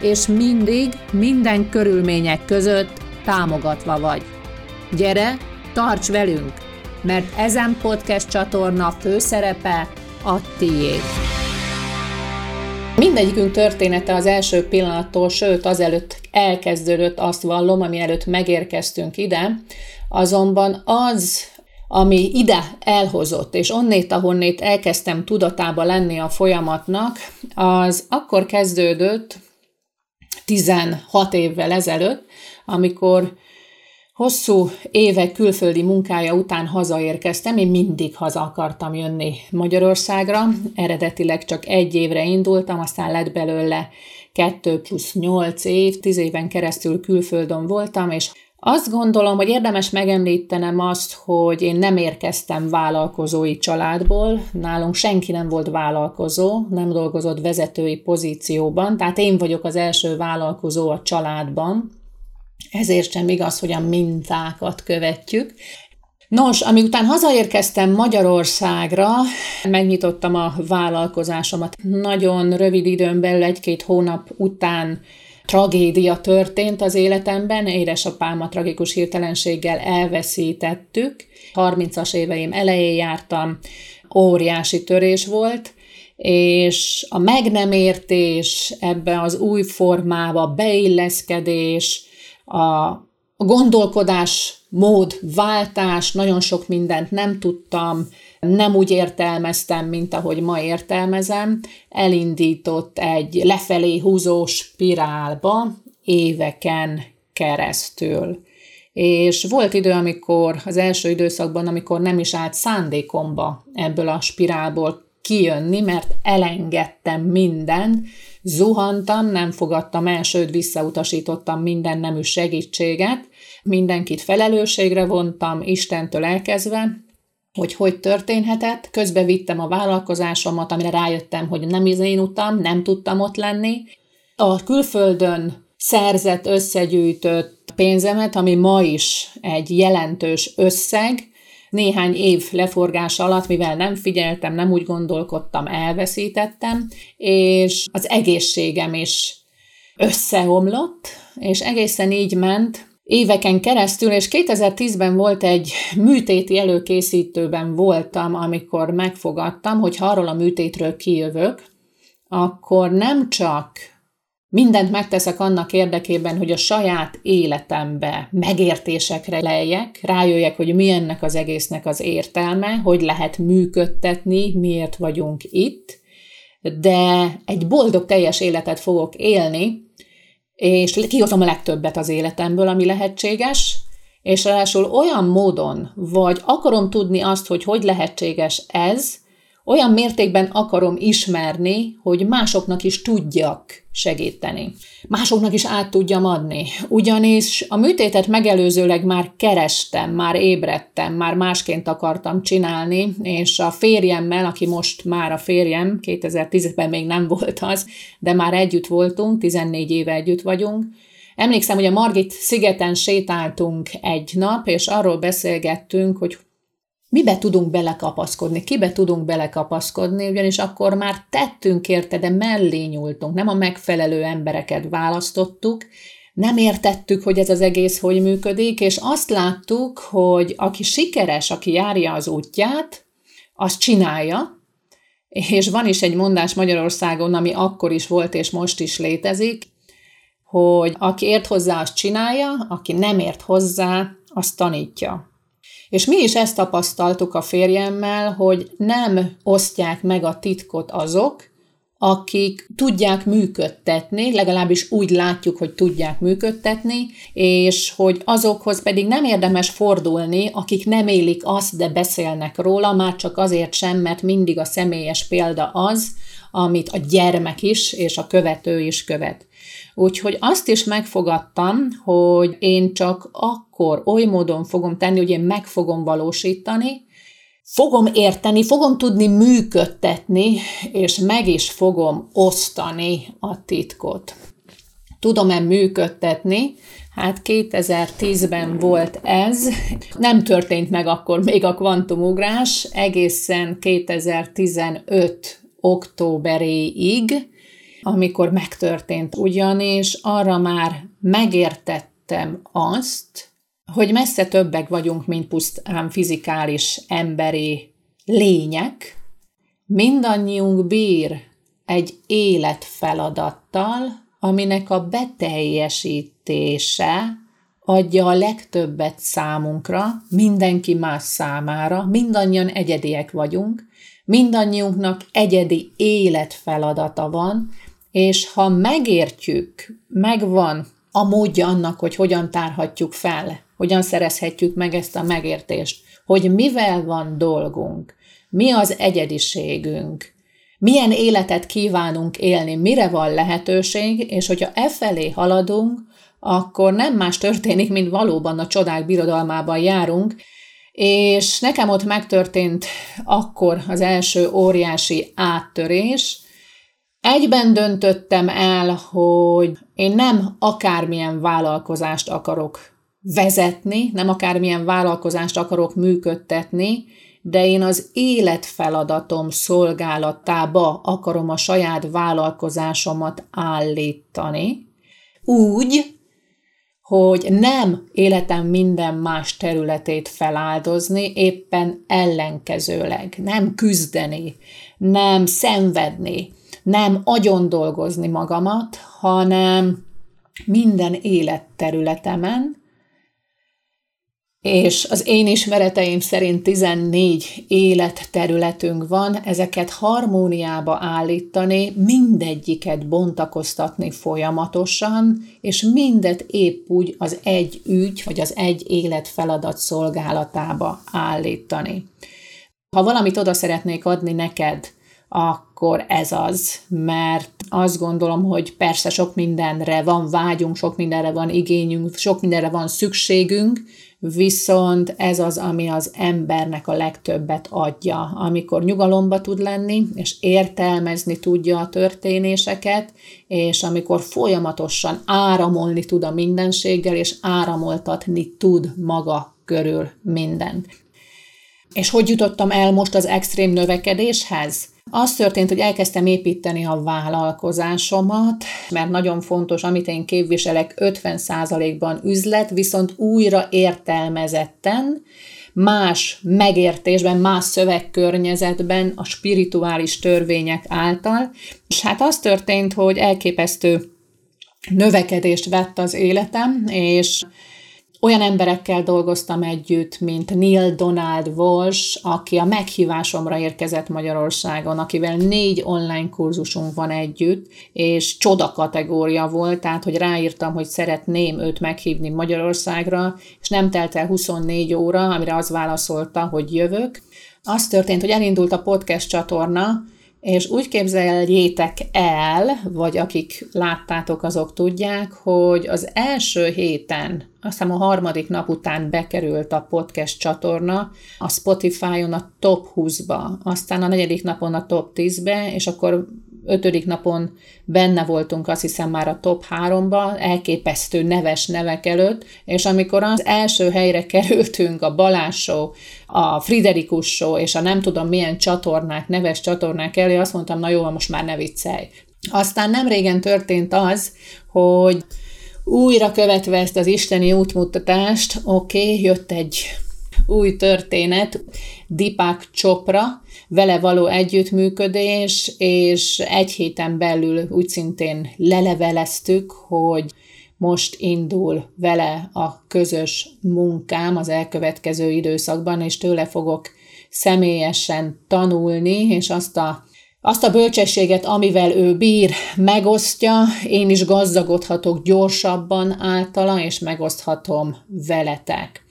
és mindig, minden körülmények között támogatva vagy. Gyere, tarts velünk, mert ezen podcast csatorna főszerepe a tiéd. Mindegyikünk története az első pillanattól, sőt azelőtt elkezdődött, azt vallom, ami előtt megérkeztünk ide, azonban az, ami ide elhozott, és onnét, ahonnét elkezdtem tudatába lenni a folyamatnak, az akkor kezdődött, 16 évvel ezelőtt, amikor hosszú évek külföldi munkája után hazaérkeztem, én mindig haza akartam jönni Magyarországra, eredetileg csak egy évre indultam, aztán lett belőle 2 plusz 8 év, 10 éven keresztül külföldön voltam, és azt gondolom, hogy érdemes megemlítenem azt, hogy én nem érkeztem vállalkozói családból, nálunk senki nem volt vállalkozó, nem dolgozott vezetői pozícióban, tehát én vagyok az első vállalkozó a családban, ezért sem igaz, hogy a mintákat követjük. Nos, után hazaérkeztem Magyarországra, megnyitottam a vállalkozásomat. Nagyon rövid időn belül, egy-két hónap után tragédia történt az életemben, édesapámat tragikus hirtelenséggel elveszítettük. 30-as éveim elején jártam, óriási törés volt, és a meg nem értés ebbe az új formába, beilleszkedés, a gondolkodás mód, váltás, nagyon sok mindent nem tudtam, nem úgy értelmeztem, mint ahogy ma értelmezem, elindított egy lefelé húzó spirálba éveken keresztül. És volt idő, amikor az első időszakban, amikor nem is állt szándékomba ebből a spirálból kijönni, mert elengedtem mindent, zuhantam, nem fogadtam el, sőt visszautasítottam minden nemű segítséget, mindenkit felelősségre vontam, Istentől elkezdve, hogy hogy történhetett. Közbe vittem a vállalkozásomat, amire rájöttem, hogy nem az én utam, nem tudtam ott lenni. A külföldön szerzett, összegyűjtött pénzemet, ami ma is egy jelentős összeg, néhány év leforgása alatt, mivel nem figyeltem, nem úgy gondolkodtam, elveszítettem, és az egészségem is összeomlott, és egészen így ment, éveken keresztül, és 2010-ben volt egy műtéti előkészítőben voltam, amikor megfogadtam, hogy ha arról a műtétről kijövök, akkor nem csak mindent megteszek annak érdekében, hogy a saját életembe megértésekre lejjek, rájöjjek, hogy mi ennek az egésznek az értelme, hogy lehet működtetni, miért vagyunk itt, de egy boldog teljes életet fogok élni, és kihozom a legtöbbet az életemből, ami lehetséges, és ráadásul olyan módon, vagy akarom tudni azt, hogy hogy lehetséges ez, olyan mértékben akarom ismerni, hogy másoknak is tudjak segíteni. Másoknak is át tudjam adni. Ugyanis a műtétet megelőzőleg már kerestem, már ébredtem, már másként akartam csinálni, és a férjemmel, aki most már a férjem, 2010-ben még nem volt az, de már együtt voltunk, 14 éve együtt vagyunk, Emlékszem, hogy a Margit szigeten sétáltunk egy nap, és arról beszélgettünk, hogy mibe tudunk belekapaszkodni, kibe tudunk belekapaszkodni, ugyanis akkor már tettünk érte, de mellé nyúltunk, nem a megfelelő embereket választottuk, nem értettük, hogy ez az egész hogy működik, és azt láttuk, hogy aki sikeres, aki járja az útját, az csinálja, és van is egy mondás Magyarországon, ami akkor is volt, és most is létezik, hogy aki ért hozzá, azt csinálja, aki nem ért hozzá, azt tanítja. És mi is ezt tapasztaltuk a férjemmel, hogy nem osztják meg a titkot azok, akik tudják működtetni, legalábbis úgy látjuk, hogy tudják működtetni, és hogy azokhoz pedig nem érdemes fordulni, akik nem élik azt, de beszélnek róla, már csak azért sem, mert mindig a személyes példa az, amit a gyermek is és a követő is követ. Úgyhogy azt is megfogadtam, hogy én csak akkor oly módon fogom tenni, hogy én meg fogom valósítani, fogom érteni, fogom tudni működtetni, és meg is fogom osztani a titkot. Tudom-e működtetni? Hát 2010-ben volt ez, nem történt meg akkor még a kvantumugrás, egészen 2015 októberéig, amikor megtörtént ugyanis, arra már megértettem azt, hogy messze többek vagyunk, mint pusztán fizikális emberi lények. Mindannyiunk bír egy életfeladattal, aminek a beteljesítése adja a legtöbbet számunkra, mindenki más számára, mindannyian egyediek vagyunk, mindannyiunknak egyedi életfeladata van, és ha megértjük, megvan a módja annak, hogy hogyan tárhatjuk fel, hogyan szerezhetjük meg ezt a megértést, hogy mivel van dolgunk, mi az egyediségünk, milyen életet kívánunk élni, mire van lehetőség, és hogyha e felé haladunk, akkor nem más történik, mint valóban a csodák birodalmában járunk, és nekem ott megtörtént akkor az első óriási áttörés, Egyben döntöttem el, hogy én nem akármilyen vállalkozást akarok vezetni, nem akármilyen vállalkozást akarok működtetni, de én az életfeladatom szolgálatába akarom a saját vállalkozásomat állítani, úgy, hogy nem életem minden más területét feláldozni, éppen ellenkezőleg, nem küzdeni, nem szenvedni, nem agyon dolgozni magamat, hanem minden életterületemen, és az én ismereteim szerint 14 életterületünk van, ezeket harmóniába állítani, mindegyiket bontakoztatni folyamatosan, és mindet épp úgy az egy ügy, vagy az egy életfeladat szolgálatába állítani. Ha valamit oda szeretnék adni neked, akkor ez az, mert azt gondolom, hogy persze sok mindenre van vágyunk, sok mindenre van igényünk, sok mindenre van szükségünk, viszont ez az, ami az embernek a legtöbbet adja, amikor nyugalomba tud lenni, és értelmezni tudja a történéseket, és amikor folyamatosan áramolni tud a mindenséggel, és áramoltatni tud maga körül mindent. És hogy jutottam el most az extrém növekedéshez? Az történt, hogy elkezdtem építeni a vállalkozásomat, mert nagyon fontos, amit én képviselek, 50%-ban üzlet, viszont újra értelmezetten, más megértésben, más szövegkörnyezetben, a spirituális törvények által. És hát az történt, hogy elképesztő növekedést vett az életem, és olyan emberekkel dolgoztam együtt, mint Neil Donald Walsh, aki a meghívásomra érkezett Magyarországon, akivel négy online kurzusunk van együtt, és csoda kategória volt, tehát hogy ráírtam, hogy szeretném őt meghívni Magyarországra, és nem telt el 24 óra, amire az válaszolta, hogy jövök. Az történt, hogy elindult a podcast csatorna, és úgy képzeljétek el, vagy akik láttátok, azok tudják, hogy az első héten, azt hiszem a harmadik nap után bekerült a podcast csatorna a Spotify-on a top 20-ba, aztán a negyedik napon a top 10-be, és akkor ötödik napon benne voltunk, azt hiszem már a top háromba, elképesztő neves nevek előtt, és amikor az első helyre kerültünk, a Balázs Show, a Friderikus Show, és a nem tudom milyen csatornák, neves csatornák elé, azt mondtam, na jó, most már ne viccelj. Aztán nem régen történt az, hogy újra követve ezt az isteni útmutatást, oké, okay, jött egy új történet, Deepak Chopra, vele való együttműködés, és egy héten belül úgy szintén leleveleztük, hogy most indul vele a közös munkám az elkövetkező időszakban, és tőle fogok személyesen tanulni, és azt a azt a bölcsességet, amivel ő bír, megosztja, én is gazdagodhatok gyorsabban általa, és megoszthatom veletek.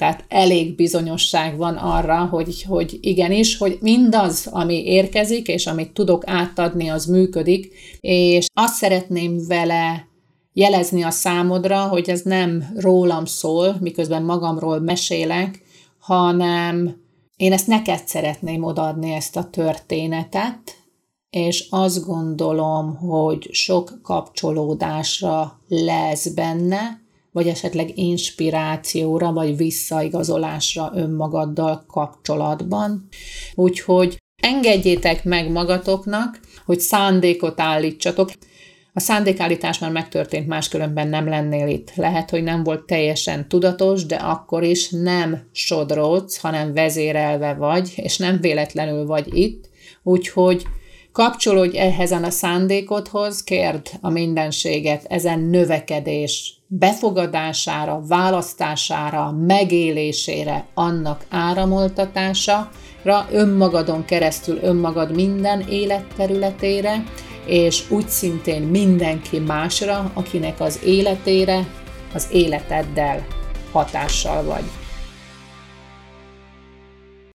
Tehát elég bizonyosság van arra, hogy, hogy igenis, hogy mindaz, ami érkezik, és amit tudok átadni, az működik, és azt szeretném vele jelezni a számodra, hogy ez nem rólam szól, miközben magamról mesélek, hanem én ezt neked szeretném odaadni ezt a történetet, és azt gondolom, hogy sok kapcsolódásra lesz benne, vagy esetleg inspirációra, vagy visszaigazolásra önmagaddal kapcsolatban. Úgyhogy engedjétek meg magatoknak, hogy szándékot állítsatok. A szándékállítás már megtörtént, máskülönben nem lennél itt. Lehet, hogy nem volt teljesen tudatos, de akkor is nem sodródsz, hanem vezérelve vagy, és nem véletlenül vagy itt. Úgyhogy kapcsolódj ehhez a szándékodhoz, kérd a mindenséget ezen növekedés befogadására, választására, megélésére, annak áramoltatására, önmagadon keresztül önmagad minden életterületére, és úgy szintén mindenki másra, akinek az életére az életeddel hatással vagy.